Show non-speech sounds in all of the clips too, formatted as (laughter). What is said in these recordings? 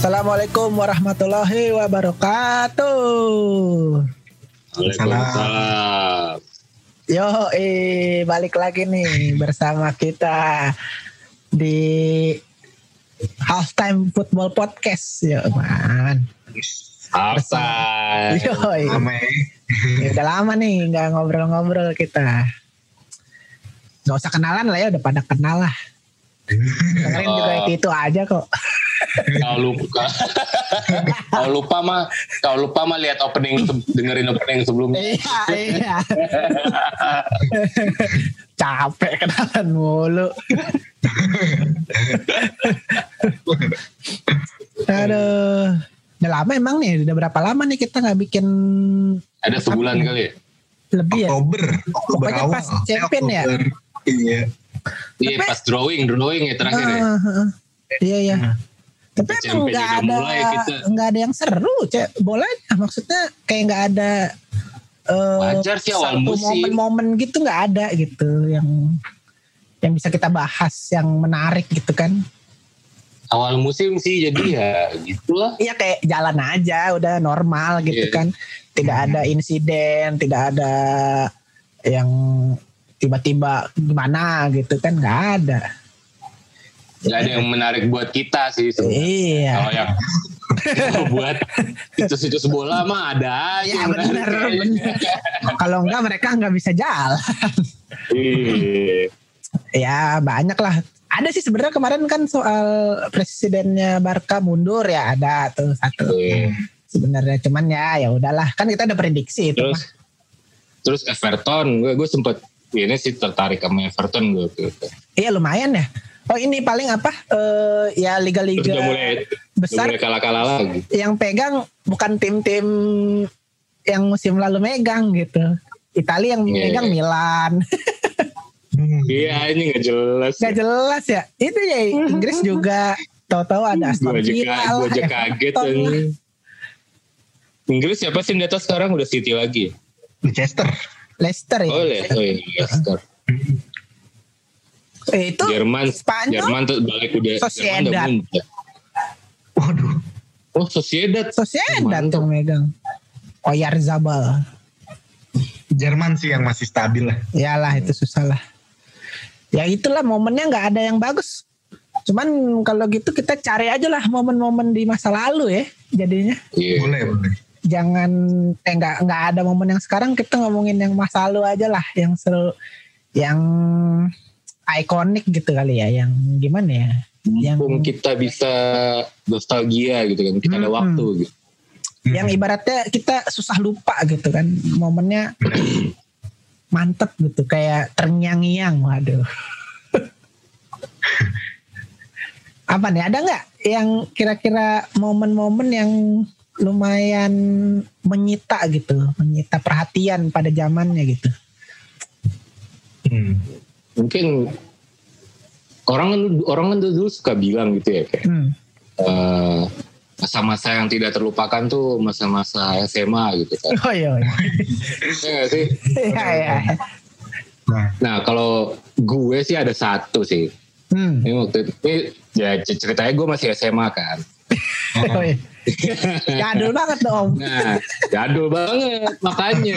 Assalamualaikum warahmatullahi wabarakatuh. Waalaikumsalam. Yo, eh, balik lagi nih bersama kita di halftime football podcast, yo man. Halftime. Yo, ya, udah lama nih nggak ngobrol-ngobrol kita. Gak usah kenalan lah ya, udah pada kenal lah. Dengerin juga Oh. itu, itu aja kok. Kalau lupa, kalau lupa mah, kalau lupa mah lihat opening, dengerin opening sebelumnya. Iya, iya. Capek kenalan mulu. Aduh. Udah lama emang nih, udah berapa lama nih kita nggak bikin Ada sebulan kali ya. lebih ya? Oktober, Oktober Pokoknya awal. pas champion ya? Oktober. Iya. Iya Tapi- pas drawing, drawing ya terakhir ya. Ah, ah, ah. Iya, iya. Tapi Pas emang nggak ada nggak ada yang seru, cek bola maksudnya kayak nggak ada eh, Wajar sih awal satu musim. momen-momen gitu nggak ada gitu yang yang bisa kita bahas yang menarik gitu kan. Awal musim sih jadi ya gitulah. Iya kayak jalan aja udah normal gitu Iya. kan. Tidak ada insiden, tidak ada yang tiba-tiba gimana gitu kan nggak ada. Gak ada yang menarik buat kita sih sebenarnya. Iya. Kalau yang buat situs-situs bola mah ada aja. Iya benar benar. Kalau enggak mereka nggak bisa jalan. Iya. ya banyak lah. Ada sih sebenarnya kemarin kan soal presidennya Barca mundur ya ada tuh satu. Iya. Sebenarnya cuman ya ya udahlah kan kita udah prediksi itu Terus terus Everton, gue gue sempet ini sih tertarik sama Everton gue tuh. Iya lumayan ya. Oh ini paling apa? Eh ya liga-liga mulai besar mulai kalah-kalah lagi. yang pegang bukan tim-tim yang musim lalu megang gitu. Italia yang Iya. megang Milan. (laughs) Hmm. Iya ini nggak jelas. Gak jelas ya. Itu ya Inggris juga tahu-tahu ada Aston Gue aja, Villa lah, aja kaget. Lah. anjing. Inggris siapa sih yang di atas sekarang udah City lagi? Leicester. Leicester ya. Oh, oh iya, Leicester. Eh, itu Jerman, Spanyol Jerman tuh balik udah Jerman Sociedad. udah. Waduh. Oh Sociedad. Sociedad tuh megang. Oyarzabal. Jerman sih yang masih stabil lah. Yalah itu susah lah. Ya itulah momennya nggak ada yang bagus. Cuman kalau gitu kita cari aja lah momen-momen di masa lalu ya jadinya. Iya. Boleh, boleh. Jangan eh nggak nggak ada momen yang sekarang kita ngomongin yang masa lalu aja lah yang seru yang ikonik gitu kali ya yang gimana ya yang Mumpung kita bisa nostalgia gitu kan, kita ada Hmm. waktu gitu. yang ibaratnya kita susah lupa gitu kan momennya (clears throat) mantep gitu kayak terngiang-ngiang waduh apa nih ada nggak yang kira-kira momen-momen yang lumayan menyita gitu menyita perhatian pada zamannya gitu Hmm. Mungkin orang kan orang kan dulu suka bilang gitu ya kayak hmm. eh, masa-masa yang tidak terlupakan tuh masa-masa SMA gitu kan. oh iya iya Iya sih? iya iya Nah, Nah kalau gue sih ada satu sih. hmm. Ini waktu itu ini, ya ceritanya gue masih SMA kan. Oh, iya. jadul banget dong Nah, jadul banget makanya.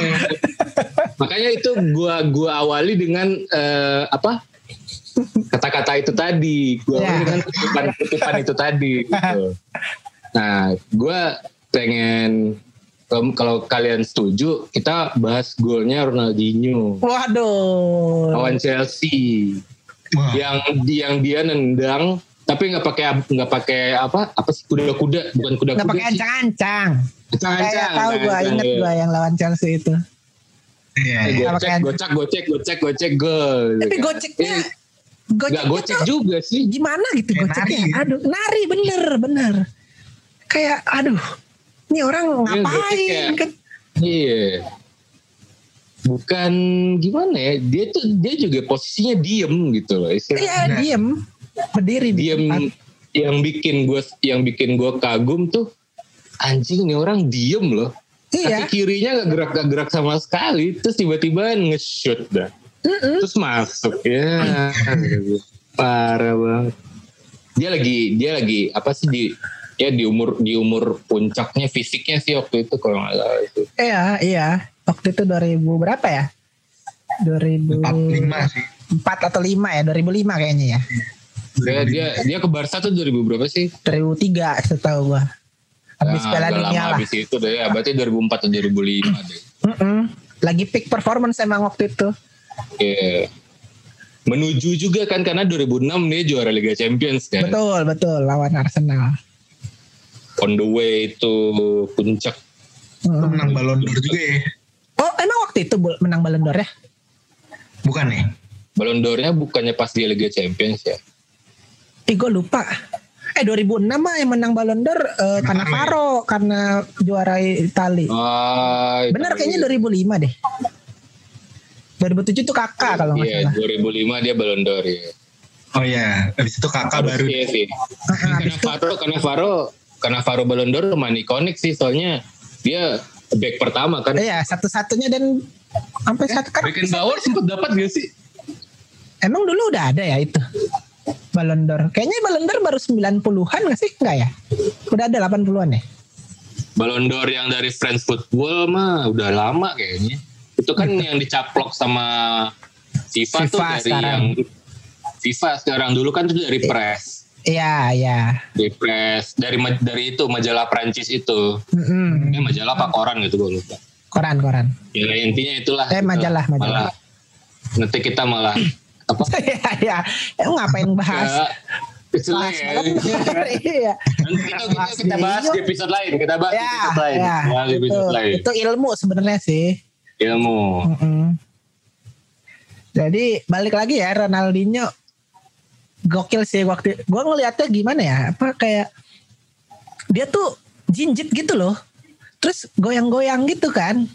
makanya itu gua gua awali dengan eh, apa? Kata-kata itu tadi. Gua awali Ya. dengan kutipan-kutipan itu tadi gitu. (laughs) Nah, gua pengen kalau- kalian setuju, kita bahas golnya Ronaldinho waduh lawan Chelsea wah. yang yang dia nendang tapi nggak pakai nggak pakai apa apa sih kuda-kuda bukan nggak kuda-kuda pakai sih. ancang-ancang Ancang-ancang, Kayak tahu gue ancang-ancang, inget iya. gue yang lawan Chelsea itu. Iya. Nggak gocek, pakai- gocek, gocek, gocek, gocek, gol. Tapi goceknya, Eh, goceknya Nggak gocek juga sih. gimana gitu goceknya? nari. Aduh, nari bener bener. Kayak aduh, ini orang Iya, ngapain kan? Iya. Bukan gimana ya? Dia tuh dia juga posisinya diem gitu loh. istilahnya. Iya diem, berdiri di Diem yang bikin gue yang bikin gue kagum tuh anjing nih orang diem loh. Iya. kaki kirinya gak gerak gak gerak sama sekali terus tiba-tiba nge-shoot dah terus masuk ya (laughs) parah banget dia lagi dia lagi apa sih di ya di umur di umur puncaknya fisiknya sih waktu itu kalau nggak salah itu Iya, iya. Waktu itu 2000 berapa ya? 2004 45 sih. atau 5 ya? 2005 kayaknya ya. dia dia dia ke Barca tuh 2000 berapa sih 2003 setahu gua. Habis Nah, Piala Dunia lah. habis itu deh ya berarti 2004 atau 2005 deh Mm-mm. Lagi peak performance emang waktu itu. Iya. menuju juga kan karena 2006 dia juara Liga Champions kan Betul, betul lawan Arsenal. On the way itu puncak Lu Mm. menang Ballon d'Or juga ya? Oh, emang waktu itu menang Ballon d'Or ya? Bukan nih? Ballon d'Or-nya bukannya pas dia Liga Champions ya Ih, gue lupa. Eh 2006 mah yang menang Ballon d'Or eh, karena Faro karena juara Itali. Ah, itu Bener kayaknya 2005 deh. 2007 tuh kakak kalau nggak Iya, salah. 2005 dia Ballon d'Or ya. Oh iya, habis itu kakak baru. Iya sih. Ah, karena habis itu Faro, karena Faro, karena Faro Ballon d'Or lumayan ikonik sih, soalnya dia back pertama kan. Iya, satu-satunya dan sampai saat kan Beckenbauer sempat dapat gak sih? emang dulu udah ada ya itu Ballon d'Or. Kayaknya Ballon d'Or baru 90-an gak sih? Enggak ya? Udah ada 80-an ya? Ballon d'Or yang dari French Football mah udah lama kayaknya. Itu kan yang dicaplok sama FIFA, tuh FIFA dari sekarang. yang FIFA sekarang dulu kan itu dari press. Iya, iya. Dari press dari dari itu majalah Prancis itu. Mm-mm. Ini majalah apa koran gitu gue lupa. Koran, koran. Ya intinya itulah. Eh, gitu. majalah, majalah. Malah, nanti kita malah (laughs) apa? Iya, iya. Emang ngapain bahas? Ya, Bahas (laughs) ya. D'Or, Iya. Nanti kita, kita, kita bahas di episode lain. Kita bahas di Ya, episode lain. ya. Bahas Itu, episode lain. itu ilmu sebenarnya sih. Ilmu. Mm-mm. Jadi balik lagi ya Ronaldinho gokil sih waktu gue ngeliatnya gimana ya apa kayak dia tuh jinjit gitu loh terus goyang-goyang gitu kan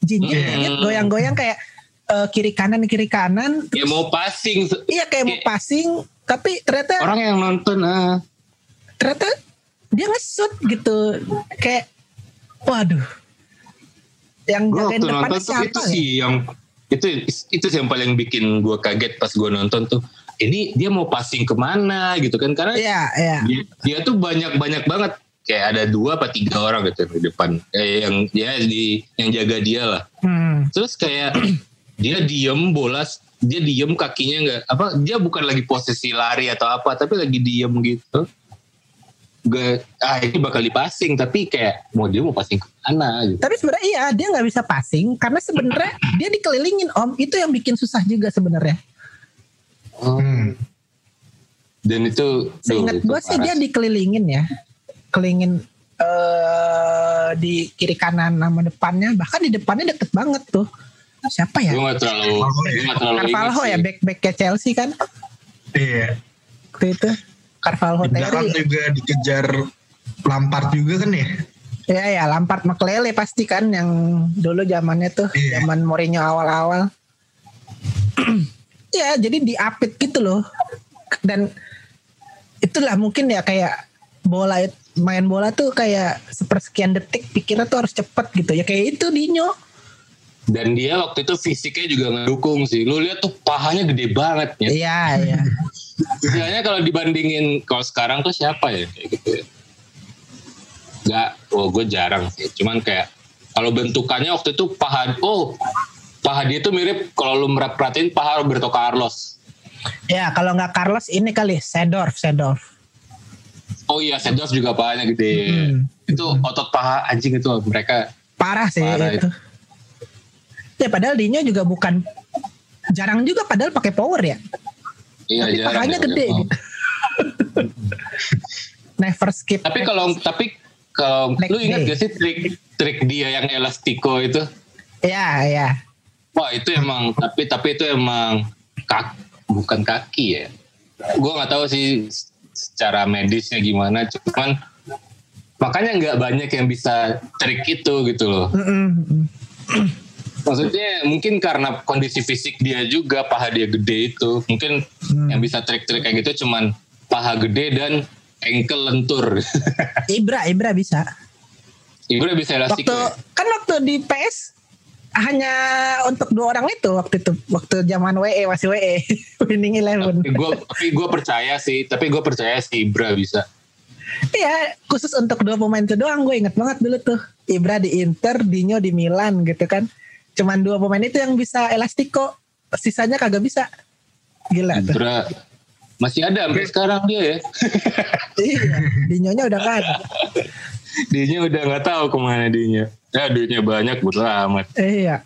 jinjit Hmm. goyang-goyang kayak eh, kiri kanan kiri kanan Ya mau passing. iya kayak mau passing tapi ternyata Orang yang nonton ah. ternyata dia nge-shoot gitu kayak waduh yang Gue jagain waktu nonton tuh siapa itu ya? sih yang itu itu sih yang paling bikin gue kaget pas gue nonton tuh. Ini dia mau passing ke mana gitu kan? Karena Iya, iya. dia, dia tuh banyak banyak banget kayak ada dua apa tiga orang gitu di depan eh, yang ya di yang jaga dia lah. Hmm. Terus kayak (clears throat) dia diem bola dia diem kakinya nggak apa dia bukan lagi posisi lari atau apa tapi lagi diem gitu. Gak, ah ini bakal dipasing tapi kayak mau dia mau passing ke mana gitu. Tapi sebenarnya iya dia nggak bisa passing karena sebenarnya (clears throat) dia dikelilingin om itu yang bikin susah juga sebenarnya. Hmm. Dan itu Seingat itu gue sih dia dikelilingin ya, kelilingin eh di kiri kanan sama depannya bahkan di depannya deket banget tuh. Siapa ya? Gue gak terlalu gue gak terlalu Carvalho ingat ya sih. back back ke Chelsea kan Iya. waktu itu. Carvalho Di belakang Terry. juga dikejar Lampard juga kan ya? Ya ya Lampard Makelele pasti kan yang dulu zamannya tuh Iya. zaman Mourinho awal-awal. (clears throat) ya jadi diapit gitu loh. Dan itulah mungkin ya kayak bola main bola tuh kayak sepersekian detik pikirnya tuh harus cepet gitu ya kayak itu Dinyo. Dan dia waktu itu fisiknya juga ngedukung sih. Lu lihat tuh pahanya gede banget ya. Iya iya. Misalnya kalau dibandingin kalau sekarang tuh siapa ya kayak gitu ya. Gak, oh gue jarang sih. Cuman kayak kalau bentukannya waktu itu paha, oh paha dia tuh mirip kalau lu merhatiin paha Roberto Carlos. Ya kalau nggak Carlos ini kali Sedorf Sedorf. Oh iya, Sedos juga pahanya gede. Hmm. Itu otot paha anjing itu mereka. Parah sih Parah itu. Ya padahal Dinyo juga bukan jarang juga padahal pakai power ya. Iya, tapi jarang pahanya ya, gede gitu. (laughs) Never skip. Tapi kalau tapi kalau lu ingat day. gak sih trik trik dia yang elastiko itu? Ya ya. Wah itu emang tapi tapi itu emang kaki bukan kaki ya. Gue nggak tahu sih secara medisnya gimana, cuman makanya nggak banyak yang bisa trik itu gitu loh. Maksudnya mungkin karena kondisi fisik dia juga paha dia gede itu, mungkin Hmm. yang bisa trik-trik kayak gitu cuman paha gede dan ankle lentur. (laughs) Ibra Ibra bisa. Ibra bisa elastik. waktu ya? kan waktu di PS hanya untuk dua orang itu waktu itu waktu zaman WE masih WE (laughs) winning eleven. Tapi gue tapi gue percaya sih, tapi gue percaya sih Ibra bisa. Iya khusus untuk dua pemain itu doang gue inget banget dulu tuh. Ibra di Inter Dino di Milan gitu kan. Cuman dua pemain itu yang bisa elastiko sisanya kagak bisa. Gila tuh. Ibra masih ada sampai sekarang dia ya. iya Dinonya udah kan (laughs) Dianya udah nggak tahu ke mana dianya. Ya duitnya banyak bodo amat. iya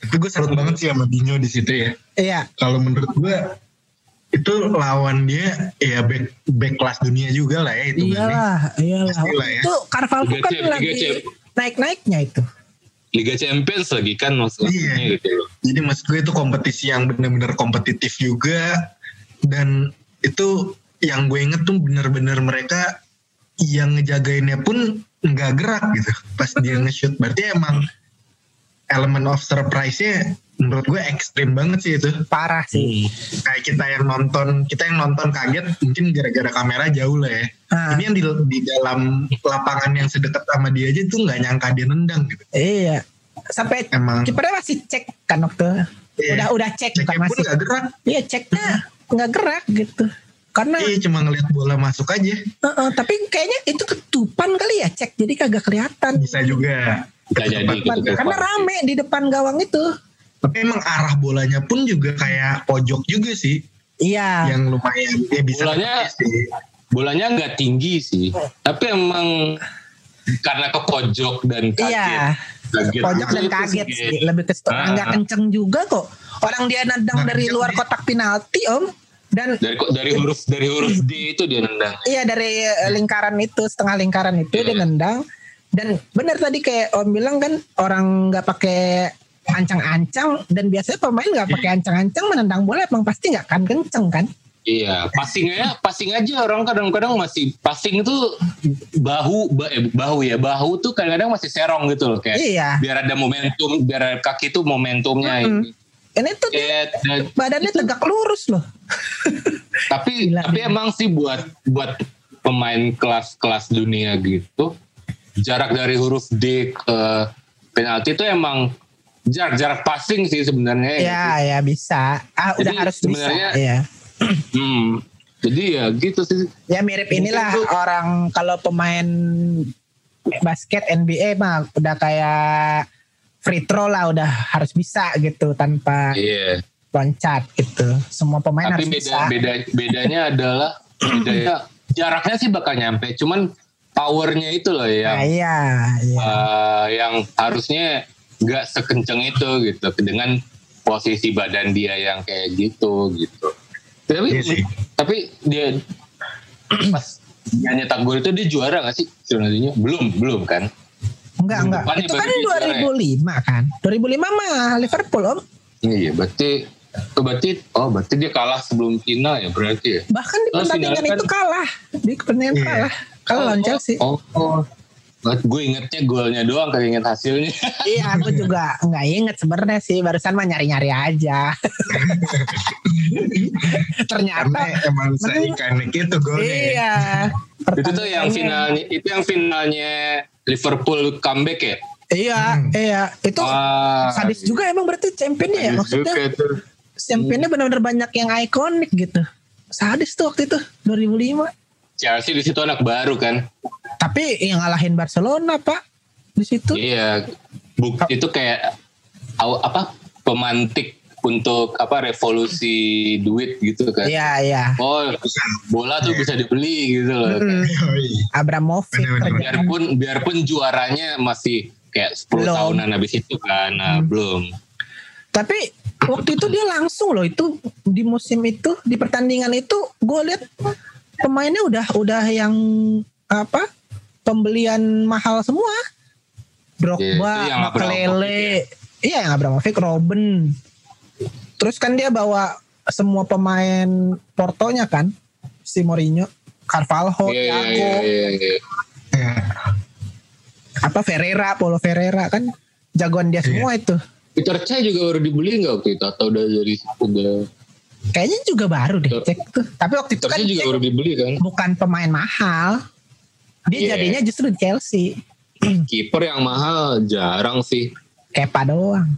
Tapi gue salut banget sih sama Dino di situ ya. iya Kalau menurut gue itu lawan dia ya back back kelas dunia juga lah ya itu iyalah iyalah Pasti lah ya. itu Carvalho Liga kan Liga lagi Champ. naik-naiknya itu Liga Champions lagi kan maksudnya Iya. gitu loh. Jadi maksud gue itu kompetisi yang benar-benar kompetitif juga dan itu yang gue inget tuh benar-benar mereka yang ngejagainnya pun nggak gerak gitu pas dia nge-shoot. Berarti emang elemen of surprise-nya menurut gue ekstrim banget sih itu. parah sih Kayak kita yang nonton, kita yang nonton kaget mungkin gara-gara kamera jauh lah ya. Ah. Ini yang di, di dalam lapangan yang sedekat sama dia aja tuh nggak nyangka dia nendang gitu. iya sampai Emang kipernya masih cek kan waktu Iya. udah udah cek bukan ceknya pun masih nggak gerak. iya ceknya nggak gerak gitu karena Iya cuma ngeliat bola masuk aja. Heeh, tapi kayaknya itu ketupan kali ya cek jadi kagak kelihatan Bisa juga. Bisa jadi gitu. Ketupan. karena rame di depan gawang itu Tapi emang arah bolanya pun juga kayak pojok juga sih. iya Yang lumayan ya bisa Bolanya- sih. Bolanya nggak tinggi sih, tapi emang karena ke pojok dan kaget. iya kaget pojok gitu dan itu kaget sih. sih lebih ke Ah. nggak kenceng juga kok orang dia nendang dari luar kotak penalti om dan Dari dari huruf dari huruf D itu dia nendang. Iya dari eh, lingkaran itu setengah lingkaran itu dia Iya. nendang dan benar tadi kayak Om bilang kan orang nggak pakai ancang-ancang dan biasanya pemain nggak pakai ancang-ancang menendang bola emang pasti nggak akan kenceng kan? Iya, passing aja, passing aja orang kadang-kadang masih passing itu bahu ba- eh, bahu ya, bahu tuh kadang-kadang masih serong gitu loh kayak. Iya. Biar ada momentum, biar kaki tuh momentumnya Mm-mm. ini. Ini tuh dia Kayak, dan- badannya tegak lurus loh. (laughs) tapi Gila. tapi emang sih buat buat pemain kelas-kelas dunia gitu, jarak dari huruf D ke penalti itu emang jarak jarak passing sih sebenarnya. Iya ya bisa. Ah udah Jadi harus bisa. sebenarnya- Iya. (clears throat) Hmm. Jadi ya gitu sih. Ya mirip inilah Mungkin tuh- orang kalau pemain basket NBA mah udah kayak free throw lah udah harus bisa gitu tanpa Iya. loncat gitu. Semua pemain Tapi harus beda bisa. beda bedanya (laughs) adalah bedanya jaraknya sih bakal nyampe, cuman powernya itu loh yang Nah, iya, iya. eh, yang harusnya nggak sekenceng itu gitu dengan posisi badan dia yang kayak gitu gitu. Tapi Iya sih. tapi dia (clears throat) pas dia nyetak gol itu dia juara gak sih sebenarnya? Belum belum kan? Enggak, enggak. Itu kan baru dia juara 2005 kan. 2005 mah Liverpool om. Iya berarti oh, berarti oh berarti dia kalah sebelum final ya berarti ya. Bahkan di Oh, pertandingan final kan- itu kalah. Di pertandingan Iya. kalah. Kalau lawan Chelsea. Oh, oh. gue ingetnya golnya doang, kagak inget hasilnya. (laughs) Iya, aku juga nggak inget sebenarnya sih. Barusan mah nyari-nyari aja. (laughs) Ternyata Karena emang seikanik itu golnya. ya. iya. itu tuh yang finalnya, itu yang finalnya Liverpool comeback ya. Iya, Hmm. iya. Itu Wah, sadis juga emang berarti championnya ya. Maksudnya championnya benar-benar banyak yang ikonik gitu. Sadis tuh waktu itu 2005. Chelsea di situ anak baru kan. Tapi yang ngalahin Barcelona pak di situ. Iya, buk itu kayak apa pemantik untuk apa revolusi duit gitu kan. Iya iya. Oh, bola tuh bisa dibeli gitu loh. Mm. Abramovich Bener-bener. kerjaan. biarpun biarpun juaranya masih kayak 10 Belum. tahunan habis itu kan nah, Hmm. belum Tapi waktu itu dia langsung loh itu di musim itu di pertandingan itu gue lihat pemainnya udah udah yang apa pembelian mahal semua. Iya, Drogba, yang Makelele, iya yang Abramovich, Robben. Terus kan dia bawa semua pemain Portonya kan, si Mourinho, Carvalho, Iya, iya, Thiago, iya, iya, iya. Ya. apa Ferreira, Paulo Ferreira kan jagoan dia semua itu. Peter Cech juga baru dibeli nggak waktu itu atau udah dari udah Kayaknya juga baru deh cek tuh. Tapi waktu itu Peter kan juga baru dibeli kan bukan pemain mahal. Dia Iya. jadinya justru di Chelsea. kiper yang mahal jarang sih. Kepa doang.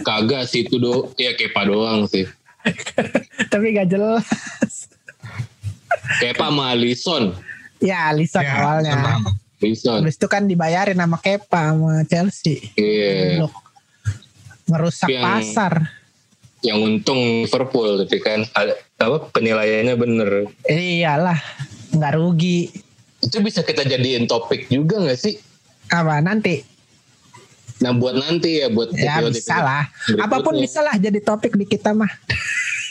Kagak sih itu do, ya Kepa doang sih. (laughs) Tapi gak jelas. Kepa sama Alisson. Ya, Alisson Ya, awalnya. Alisson. Habis itu kan dibayarin sama Kepa sama Chelsea. Iya. Goblok. Ngerusak Yang- pasar. Yang untung Liverpool tapi kan ada- apa penilaiannya bener. Iyalah, nggak rugi. Itu bisa kita jadiin topik juga nggak sih? Apa nanti? Nah buat nanti ya buat Ya episode- bisa lah. berikutnya. Apa pun bisa lah jadi topik di kita mah.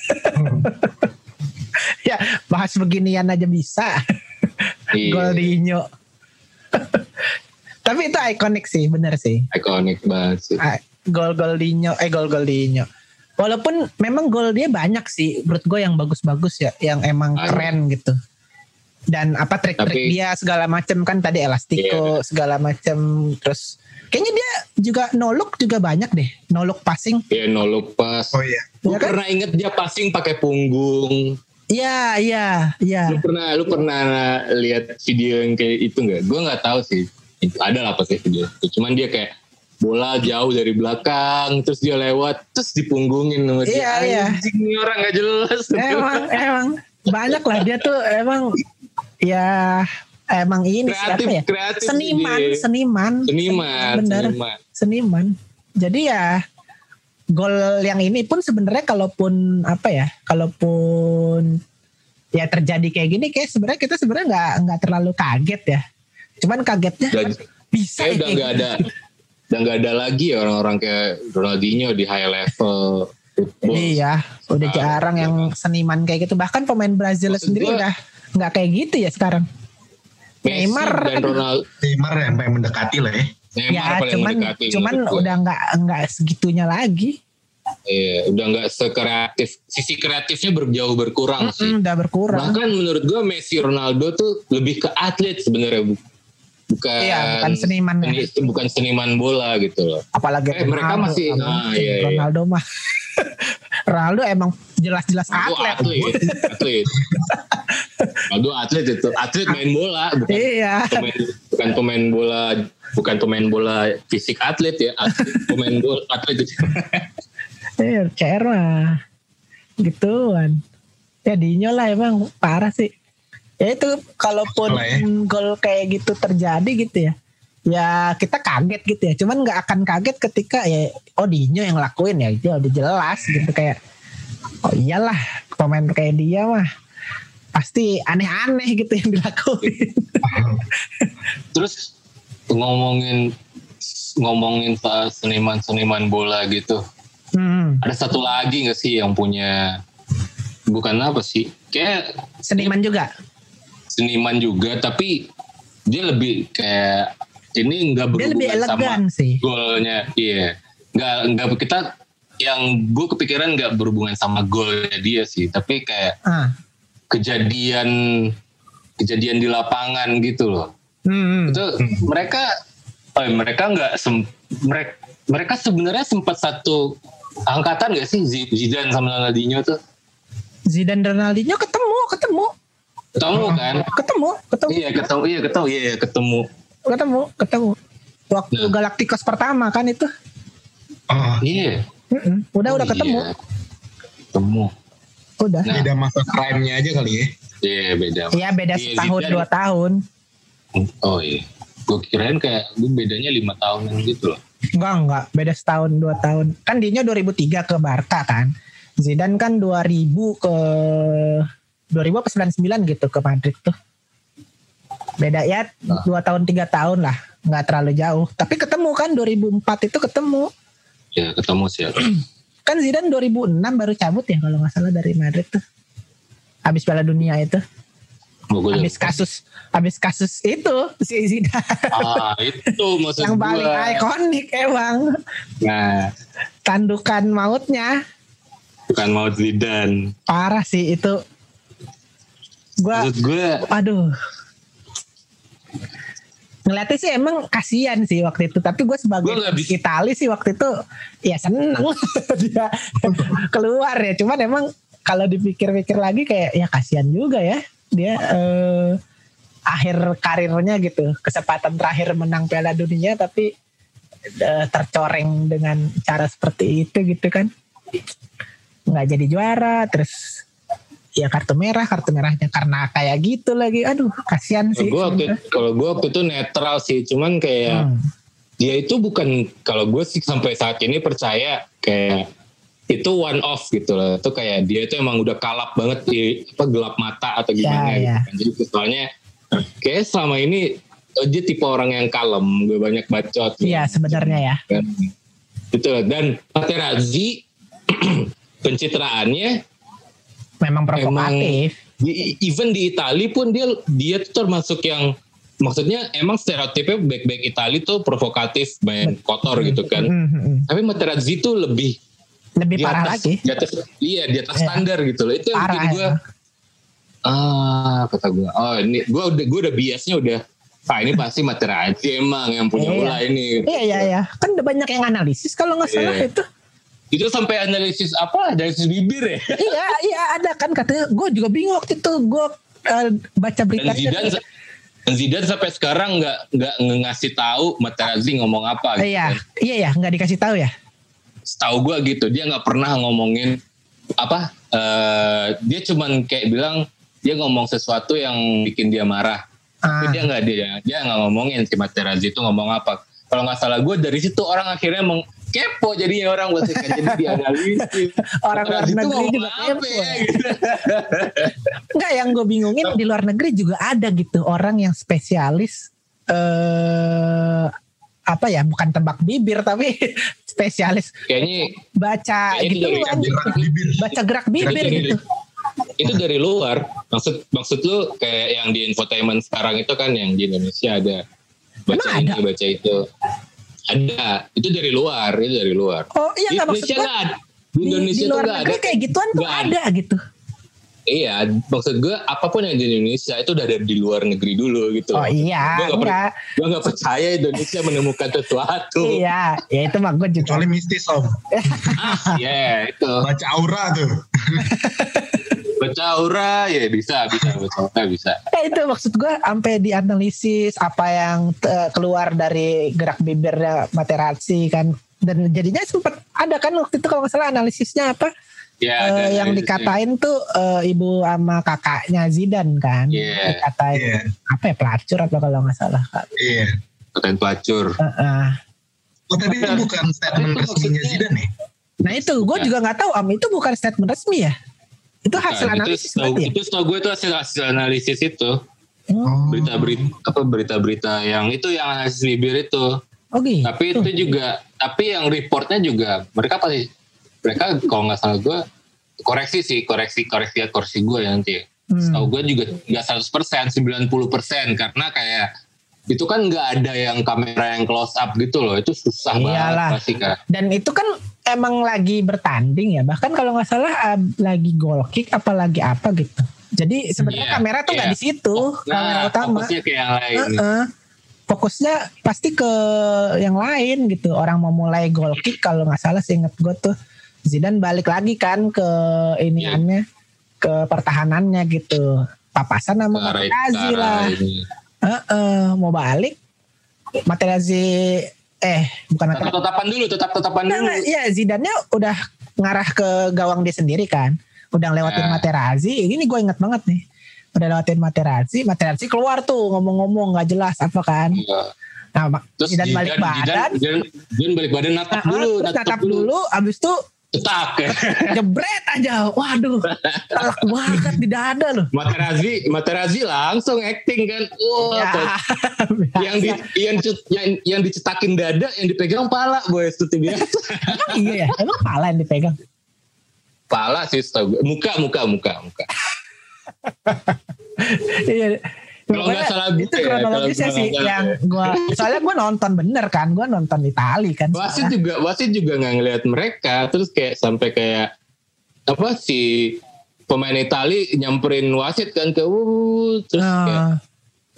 (laughs) ya bahas beginian aja bisa. Iya. Goldinho. Tapi itu ikonik sih, bener sih. Ikonik banget sih. Ah, Gol Goldinho, eh gol Goldinho. Walaupun memang gol dia banyak sih, menurut gue yang bagus-bagus ya, yang emang Banyak. keren gitu. Dan apa trik-trik Tapi- dia segala macam kan tadi elastiko segala macam terus kayaknya dia juga no look juga banyak deh no look passing Ya no look pass. Oh iya. Lu Ya kan? pernah inget dia passing pakai punggung? Iya, iya, iya. Lu pernah lu pernah lihat video yang kayak itu nggak? Gue nggak tahu sih. Itu ada lah pasti video. itu. Cuman dia kayak bola jauh dari belakang, terus dia lewat, terus dipunggungin sama dia. Iya, iya. Anjing, ini orang nggak jelas. Emang, emang banyak lah dia tuh emang ya emang ini Kreatif, siapa ya? kreatif Seniman, dia. seniman, Seniman, bener, seniman. seniman. Jadi ya gol yang ini pun sebenarnya kalaupun apa ya, kalaupun ya terjadi kayak gini, kayak sebenarnya kita sebenarnya nggak nggak terlalu kaget ya. Cuman kagetnya bisa kayak ya udah nggak gitu. ada, udah nggak ada lagi ya orang-orang kayak Ronaldinho di high level football. Iya, udah Ah, jarang yang seniman kayak gitu. Bahkan pemain Brazil sendiri udah nggak kayak gitu ya sekarang. Messi Neymar dan Ronaldo. Neymar yang paling mendekati lah ya. Neymar ya, paling cuman mendekati cuman gua. udah nggak nggak segitunya lagi. Iya, udah nggak sekreatif. Sisi kreatifnya berjauh berkurang sih. Mm-mm, udah berkurang. Bahkan menurut gue Messi Ronaldo tuh lebih ke atlet sebenarnya bu. bukan Iya, bukan seniman ya. seni- bukan seniman bola gitu loh. Apalagi Eh, mereka masih- ah, mungkin. iya, iya. Ronaldo mah. (laughs) Ronaldo emang jelas-jelas atlet. atlet, (laughs) atlet. Ronaldo atlet itu, atlet main bola bukan Iya. pemain, bukan pemain bola, bukan pemain bola fisik atlet ya, atlet, pemain bola atlet itu. Eh, CR mah gituan. Ya Dinyo lah emang parah sih. Ya itu kalaupun ya. gol kayak gitu terjadi gitu ya. Ya kita kaget gitu ya. Cuman nggak akan kaget ketika ya oh Dinyo yang lakuin ya itu udah jelas gitu kayak oh iyalah pemain kayak dia mah pasti aneh-aneh gitu yang dilakuin. (laughs) Terus ngomongin ngomongin soal seniman-seniman bola gitu. Hmm, Ada satu lagi gak sih yang punya bukan apa sih? Kayak seniman juga. seniman juga tapi dia lebih kayak ini nggak berhubungan sama sih. golnya iya. Nggak nggak kita yang gue kepikiran nggak berhubungan sama golnya dia sih. Tapi kayak Ah. kejadian kejadian di lapangan gitu loh. Hmm, itu mereka oh, mereka nggak mereka mereka sebenarnya sempat satu angkatan gak sih? Zidane sama Ronaldinho tuh. Zidane dan Ronaldinho ketemu, ketemu, ketemu kan? Ketemu, ketemu. iya ketemu iya ketemu iya ketemu ketemu. Ketemu. Waktu Nah. Galacticos pertama kan itu. Oh, iya. Mm-mm. udah Oh, udah ketemu iya. ketemu. Udah. Nah. beda masa prime-nya aja kali ya. iya beda. Ya beda Iya, setahun dua tahun. Oh iya. Gue kirain kayak gue bedanya lima tahunan gitu loh. Enggak enggak. Beda setahun dua tahun. Kan Dinyo 2003 ke Barca kan. Zidane kan 2000 ke 2000 apa 99 gitu ke Madrid tuh beda ya Nah. dua tahun tiga tahun lah. Nggak terlalu jauh. Tapi ketemu kan 2004 itu ketemu. Ya ketemu sih ya. (clears throat) kan Zidane 2006 baru cabut ya kalau nggak salah dari Madrid tuh. Habis Piala Dunia itu. Oh, habis kasus habis kasus itu si Zidane. Ah itu (laughs) maksud yang paling gua. ikonik emang. Nah. Tandukan mautnya. Bukan mau Zidane. Parah sih itu. Gua maksud gue aduh ngeliatnya sih emang kasihan sih waktu itu. Tapi gue sebagai Gua Itali sih waktu itu ya seneng (laughs) dia keluar ya. Cuman emang kalau dipikir-pikir lagi kayak ya kasihan juga ya. Dia eh, akhir karirnya gitu. Kesempatan terakhir menang Piala Dunia tapi eh, tercoreng dengan cara seperti itu gitu kan. Nggak jadi juara terus ya kartu merah kartu merahnya karena kayak gitu lagi aduh kasihan sih Gue waktu kalau gue waktu itu netral sih, cuman kayak Hmm. dia itu bukan kalau gue sih sampai saat ini percaya kayak itu one off gitu loh. Itu kayak dia itu emang udah kalap banget di apa gelap mata atau gimana Ya, gitu ya. kan. Jadi soalnya kayak selama ini oh, dia tipe orang yang kalem, gue banyak bacot. Iya sebenarnya ya kan. Gitu loh. Dan Materazzi (clears throat) pencitraannya memang provokatif di, even di Itali pun dia dia tuh termasuk yang maksudnya emang stereotipnya back-back Itali tuh provokatif main kotor gitu kan Hmm, hmm, hmm. tapi Materazzi tuh lebih lebih parah atas, lagi di atas iya di atas Iya. standar gitu loh itu yang bikin gue ya. ah kata gue oh ini gue udah gue udah biasnya udah ah ini pasti Materazzi emang yang punya Iya. ulah ini iya iya iya kan udah banyak yang analisis kalau nggak salah Iya. itu itu sampai analisis apa? Analisis bibir ya? (laughs) Iya iya ada kan. Katanya gue juga bingung waktu itu. Gue eh, baca dan beritanya Zidane dan Zidane sampai sekarang nggak nggak ngasih tahu Materazzi ngomong apa gitu iya kan. iya ya nggak dikasih tahu ya? Setahu gue gitu. Dia nggak pernah ngomongin apa eh dia cuman kayak bilang dia ngomong sesuatu yang bikin dia marah. Tapi Ah. dia nggak dia dia nggak ngomongin si Materazzi itu ngomong apa. Kalau nggak salah gue dari situ orang akhirnya meng kepo jadinya orang buat jadi dianalisis (laughs) Orang luar negeri juga kepo. ya? (laughs) Gitu. Enggak yang gue bingungin di luar negeri juga ada gitu orang yang spesialis eh apa ya bukan tebak bibir tapi (laughs) spesialis kayaknya baca Kayaknya gitu kan. Gerak bibir. baca gerak bibir Gerak gitu. itu dari luar. Maksud maksud lu kayak yang di infotainment sekarang itu kan yang di Indonesia ada. Baca Emang ini ada? baca itu ada. Itu dari luar itu dari luar. Oh iya nggak maksud Indonesia gue nggak ada. di di, Indonesia di tuh luar nggak ada. kayak gituan tuh ada. gitu. Iya maksud gue apa pun yang di Indonesia itu udah ada di luar negeri dulu gitu. Oh iya gue per- gue nggak percaya Indonesia menemukan sesuatu. Iya ya itu mah gue juga. Kecuali mistis om. ya itu. Baca aura tuh. (laughs) baca aura ya bisa bisa baca aura bisa Ya itu maksud gue sampai dianalisis apa yang eh, keluar dari gerak bibirnya Materazzi kan dan jadinya sempat ada kan waktu itu kalau nggak salah analisisnya apa ya ada yang dikatain tuh eh, ibu sama kakaknya Zidane kan Iya. dikatain Iya. apa ya pelacur apa kalau nggak salah kan Iya. katain pelacur Heeh. Oh tapi itu bukan statement resminya Zidane nih. nah itu gue juga nggak tahu am itu bukan statement resmi ya itu hasil Nah, analisis itu setahu, ya? itu setahu gue itu hasil hasil analisis itu. Hmm. berita-berita apa berita-berita yang itu yang analisis bibir itu. Oh gitu. Tapi itu juga tapi yang reportnya juga mereka pasti mereka kalau nggak salah gue koreksi sih koreksi koreksi koreksi gue ya nanti Hmm. setahu gue juga nggak 100% 90% karena kayak itu kan nggak ada yang kamera yang close up gitu loh. Itu susah Iyalah. banget pasti kan Dan itu kan emang lagi bertanding ya. Bahkan kalau nggak salah eh, lagi goal kick apa lagi apa gitu. Jadi sebenarnya Iya, kamera tuh nggak iya. di situ, kamera nah utama. fokusnya kayak yang lain Heeh. Fokusnya pasti ke yang lain gitu. Orang mau mulai goal kick kalau nggak salah sih inget gue tuh Zidane balik lagi kan ke iniannya, ke pertahanannya gitu. Papasan sama Ke Materazzi ke lah. ini. Heeh, mau balik Materazzi eh bukan. Tetap tetapan dulu, tetap tetapan Nah, dulu. Iya Zidane udah ngarah ke gawang dia sendiri kan. Udah lewatin Ya. Materazzi. Ini gue inget banget nih. Udah lewatin Materazzi. Materazzi keluar tuh ngomong-ngomong nggak jelas apa kan. Iya. Nah Terus Zidane balik badan. Zidane, Zidane, Zidane balik badan natap Nah, dulu, terus natap dulu. Abis itu Cetak. (laughs) jebret aja. Waduh. Telak banget di dada loh. Materazzi, Materazzi langsung acting kan. Wah, Ya, yang di yang, yang yang dicetakin dada, yang dipegang pala, boy, itu biasa. Emang iya ya. Emang pala yang dipegang. pala sih. Muka, muka, muka, muka. Iya. Kalau nggak salah gue itu ya, kronologisnya kalau sih nggak yang gua soalnya gua nonton bener kan, gua nonton Itali kan. Wasit juga, wasit juga nggak ngelihat mereka, terus kayak sampai kayak apa sih pemain Itali nyamperin wasit kan ke uh, terus kayak Nah,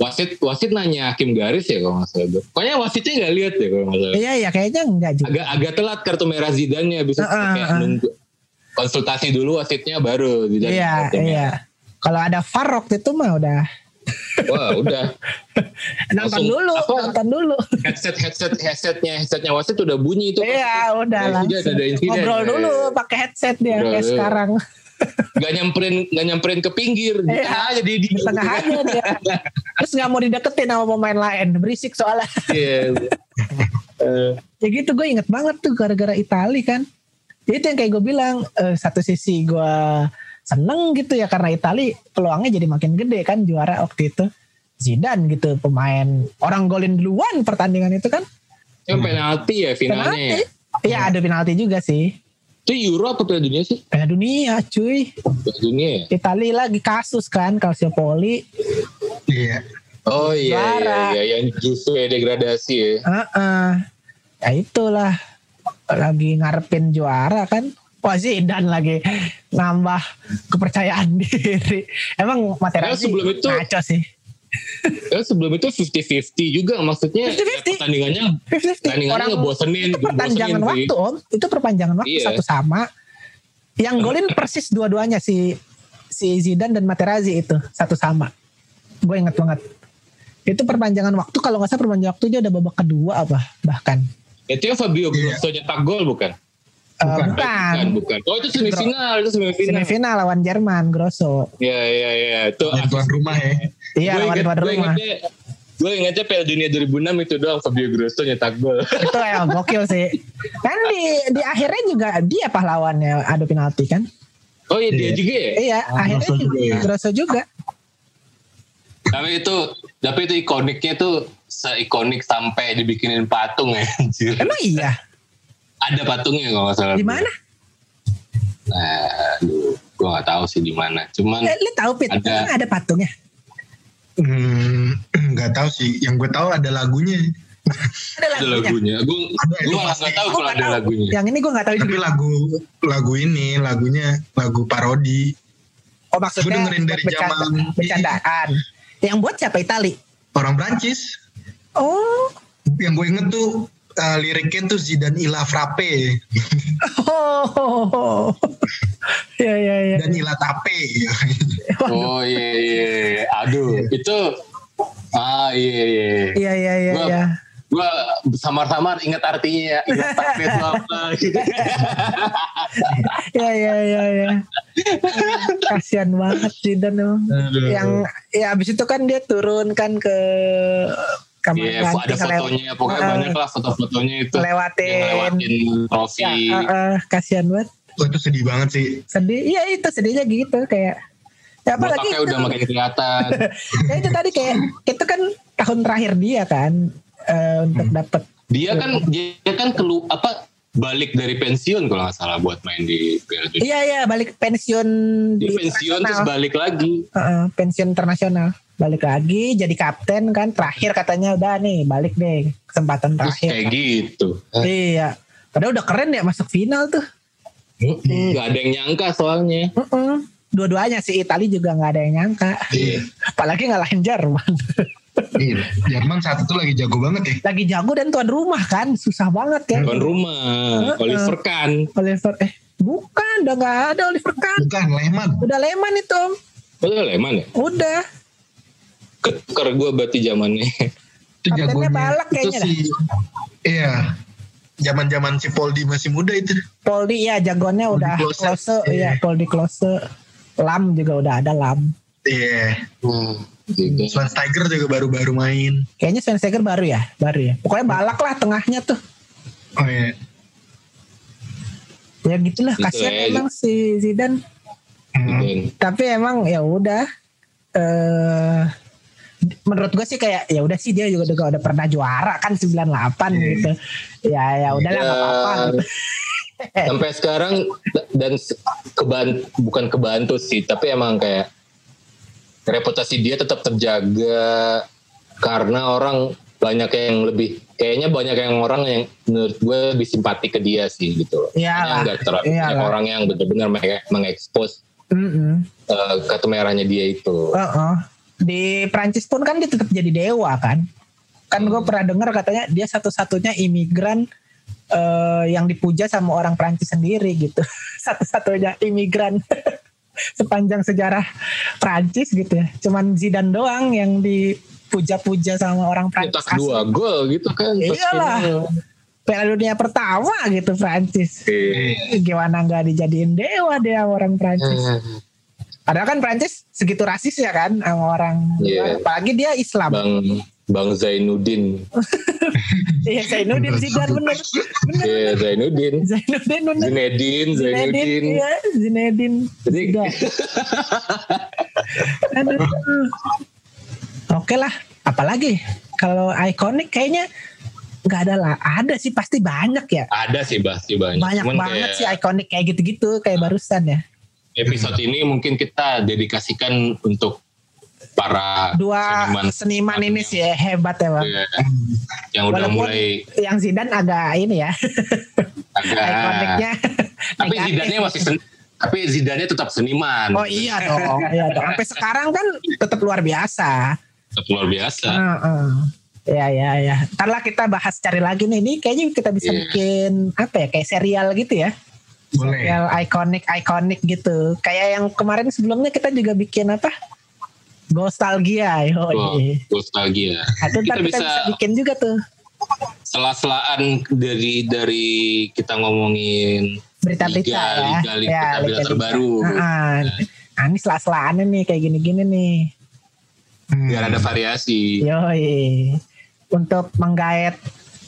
wasit wasit nanya hakim garis ya kalau nggak salah gue. Pokoknya wasitnya nggak lihat ya kalau nggak salah. iya iya kayaknya enggak juga. Agak agak telat kartu merah Zidane bisa Heeh, kayak heeh. nunggu konsultasi dulu wasitnya baru Zidane Iya, merah. iya. Kalau ada VAR waktu itu mah udah Wah udah (laughs) Nonton dulu, apa? nonton dulu. headset headset headsetnya headsetnya wasit udah bunyi itu. Iya, udah insiden. Ngobrol Ya, dulu ya. pakai headset dia kayak dulu. sekarang. (laughs) Gak nyamperin gak nyamperin ke pinggir. Di Iya. tengah aja di tengah aja dia. Terus nggak mau dideketin sama pemain lain, berisik soalnya. Iya. Eh, (laughs) ya gitu gue inget banget tuh gara-gara Itali kan. Ya Itu yang kayak gue bilang, eh, satu sisi gue seneng gitu ya karena Itali peluangnya jadi makin gede kan juara waktu itu. Zidane gitu pemain orang golin duluan pertandingan itu kan. Yang penalti ya finalnya. ya. Penalti. Iya ada penalti juga sih. Itu Euro apa Piala Dunia sih? Piala dunia cuy. Piala Dunia ya? Itali lagi kasus kan Calciopoli. Iya. Oh iya, iya, Juara. iya, yang justru ya degradasi ya. Heeh. Ya itulah lagi ngarepin juara kan. Wah Zidane lagi nambah kepercayaan (laughs) diri. Emang Materazzi Ya, sebelum itu- ngaco sih. Kan sebelum itu 50-50 juga maksudnya 50-50. pertandingannya 50-50. pertandingannya ngebosenin, itu perpanjangan ngebosenin sih. waktu om. Itu perpanjangan waktu Iya. satu sama. Yang golin persis dua-duanya si si Zidane dan Materazzi itu satu sama. Gue inget banget. Itu perpanjangan waktu kalau nggak salah perpanjangan waktu dia udah babak kedua apa bahkan. Itu yang Fabio Iya. Grosso nyetak gol bukan? Bukan. bukan. Bukan, bukan. Oh itu semifinal, itu semifinal. Semifinal lawan Jerman Grosso. Iya, iya, iya. Itu Yang tuan rumah ya. Iya lawan tuan gue rumah. gue ingetnya Piala Dunia 2006 itu doang Fabio Grosso nyetak gol. itu ya (laughs) gokil sih. Kan di di akhirnya juga dia pahlawannya adu penalti kan? Oh iya dia Iya. juga ya. Iya, Oh, akhirnya Grosso juga ya. Grosso juga. Tapi itu, tapi itu ikoniknya tuh seikonik sampai dibikinin patung ya. anjir. Emang iya. Ada patungnya kalau nggak salah. Di mana? Nah, aduh, gue nggak tahu sih di mana. Cuman Eh, lu tahu Pit, Ada. ada patungnya. Hmm, (clears throat) nggak tahu sih. Yang gue tahu ada lagunya. Ada ada lagunya. lagunya. Gue gue malah nggak tahu Gua kalau nggak ada tahu. lagunya. Yang ini gue gak tahu Tapi juga. lagu lagu ini lagunya lagu parodi. Oh maksudnya Gua dengerin dari bercanda- zaman- bercandaan. Yang buat siapa Itali? Orang Prancis. Oh, Yang gue inget tuh uh, liriknya tuh Zidane Ila Frappe oh, (laughs) ya ya ya. dan Ila Tape. Oh iya iya. iya. Aduh itu ah iya iya. Iya iya iya. Gua- iya. Gue samar-samar ingat artinya ya. Ingat (laughs) tapi itu apa. Iya iya iya iya. Kasihan banget Zidane emang. Aduh. Yang ya abis itu kan dia turun kan ke kamar Iya, ganti ada ngelew- fotonya, pokoknya Heeh. banyak lah foto-fotonya itu. Ngelewatin. Yang ngelewatin trofi. Ya, eh, eh, kasihan banget. Wah itu sedih banget sih. Sedih. Iya itu sedihnya gitu kayak. Ya apalagi Botaknya udah makin kelihatan. (laughs) ya itu tadi kayak itu kan tahun terakhir dia kan eh, untuk dapat Dia kan dia kan kelu apa balik dari pensiun kalau nggak salah buat main di Piala Dunia. iya iya balik pensiun Dia di pensiun terus balik lagi. Heeh, pensiun internasional balik lagi jadi kapten kan terakhir katanya udah nih balik deh kesempatan Terus terakhir kayak gitu. iya padahal udah keren ya masuk final tuh Gak ada yang nyangka soalnya. Heeh. dua-duanya si Itali juga nggak ada yang nyangka Iya. apalagi ngalahin Jerman Iya. Jerman saat itu lagi jago banget ya. lagi jago dan tuan rumah kan susah banget kan Tuan rumah. Oliver Kahn. Oliver eh bukan udah nggak ada Oliver Kahn Bukan Lehman. udah Lehman itu. Oh, itu Lehman ya? udah Keker gue berarti zamannya. Itu jagonya. balak itu kayaknya si Iya. Zaman-zaman si Poldi masih muda itu. Poldi ya jagoannya Poldi udah Klose. close Iya. ya Poldi close Lam juga udah ada Lam Iya. Hmm, gitu. Schweinsteiger juga baru-baru main. kayaknya Schweinsteiger baru ya baru ya pokoknya balak lah tengahnya tuh Oh iya. ya gitulah Gitu kasihan ya. emang si Zidane Hmm. Tapi emang ya udah eh menurut gue sih kayak ya udah sih dia juga udah, udah pernah juara kan 98 gitu ya ya udahlah Ya. nggak apa-apa gitu. (laughs) Sampai sekarang dan se- keban bukan kebantu sih, tapi emang kayak reputasi dia tetap terjaga karena orang banyak yang lebih kayaknya banyak yang orang yang menurut gue lebih simpati ke dia sih gitu loh. Nggak terlalu banyak orang yang benar-benar menge- mengekspos Mm-mm. eh, kartu merahnya dia itu. Heeh. Di Prancis pun kan dia tetap jadi dewa kan. Kan gue pernah dengar katanya dia satu-satunya imigran eh, yang dipuja sama orang Prancis sendiri gitu. (laughs) Satu-satunya imigran. (laughs) sepanjang sejarah Prancis gitu ya. Cuman Zidane doang yang dipuja-puja sama orang Prancis. Cetak dua gol gitu kan. Iyalah. Piala dunia pertama gitu Prancis. Iya. Gimana nggak dijadiin dewa dia orang Prancis. Eh, Padahal kan Prancis segitu rasis ya kan sama orang. Iya. Apalagi dia Islam. Bang Bang Zainuddin. (laughs) Iya Zainuddin Zidane bener. Bener. Iya Zainuddin. Zainuddin bener. Zinedine, Zainuddin. iya, Zinedine. Jadi Zidane. (laughs) Aduh. Oke lah, apalagi kalau ikonik kayaknya nggak ada lah. Ada sih pasti banyak ya. ada sih pasti banyak. Banyak Cuman banget kayak sih ikonik kayak gitu-gitu kayak barusan ya. Episode ini mungkin kita dedikasikan untuk para Dua seniman, ini sih ya, hebat ya bang. Iya. yang udah Walaupun mulai yang Zidane agak ini ya, agak ikoniknya. tapi. Zidane masih sen, tapi Zidane tetap seniman. Oh iya dong, iya dong. Sampai sekarang kan tetap luar biasa. Tetap luar biasa. Heeh. Ya ya ya. Ntar lah kita bahas cari lagi nih. Ini kayaknya kita bisa Iya. bikin apa ya kayak serial gitu ya. Boleh. Serial ikonik ikonik gitu. Kayak yang kemarin sebelumnya kita juga bikin apa? Nostalgia. Yo, Oh, iya. nostalgia. Itu ntar Kita kita, bisa bisa bikin juga tuh sela-selaan dari dari kita ngomongin berita-berita Liga, ya. Liga, Liga, terbaru. Heeh. Nah, ini sela-selaannya nih kayak gini-gini nih. Hmm. biar ada variasi. Yoi. Untuk menggait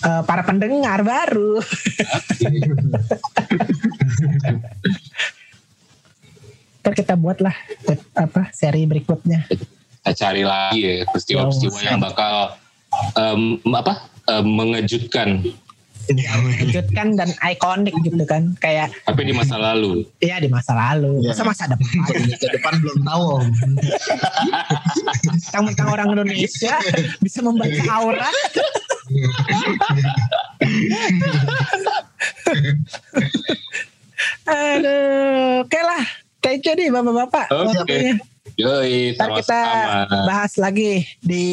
eh, para pendengar baru. (laughs) Ntar kita buatlah apa seri berikutnya. Kita cari lagi ya peristiwa-peristiwa Oh, yang bakal em, apa em, mengejutkan Lanjutkan dan ikonik gitu kan. Kayak tapi di masa lalu. ya di masa lalu. Iya. Masa masa depan. Ke depan belum tahu. Tentang orang Indonesia bisa membaca aura. Aduh, oke lah. Thank you nih bapak-bapak. Oke. Yoi, Ntar kita bahas lagi di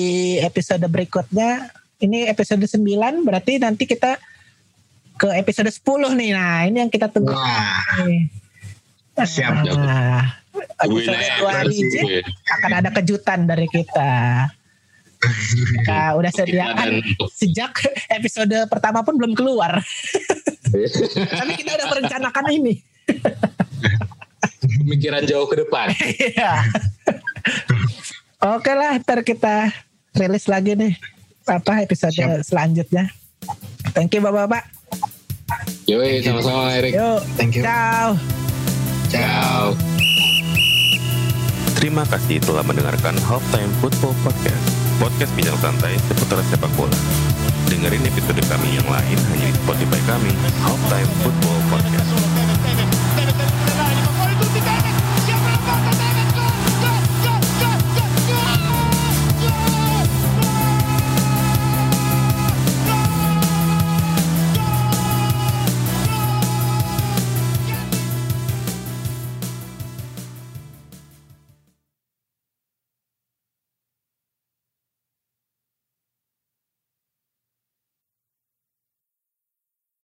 episode berikutnya. Ini episode 9 berarti nanti kita ke episode 10 nih. Nah, ini yang kita tunggu. Wah, nih. Siap. Nah, episode dua digit akan ada kejutan dari kita. Kita udah sediakan sejak episode pertama pun belum keluar. (laughs) Tapi kita udah merencanakan ini. Pemikiran jauh ke depan. Iya. Oke lah, ntar kita rilis lagi nih apa episode Siap. selanjutnya. Thank you bapak-bapak. Yoi, sama-sama Erik. Yuk, thank you. ciao. Ciao. Terima kasih telah mendengarkan Halftime Football Podcast. Podcast bincang santai seputar sepak bola. Dengerin episode kami yang lain hanya di Spotify kami, Halftime Football Podcast.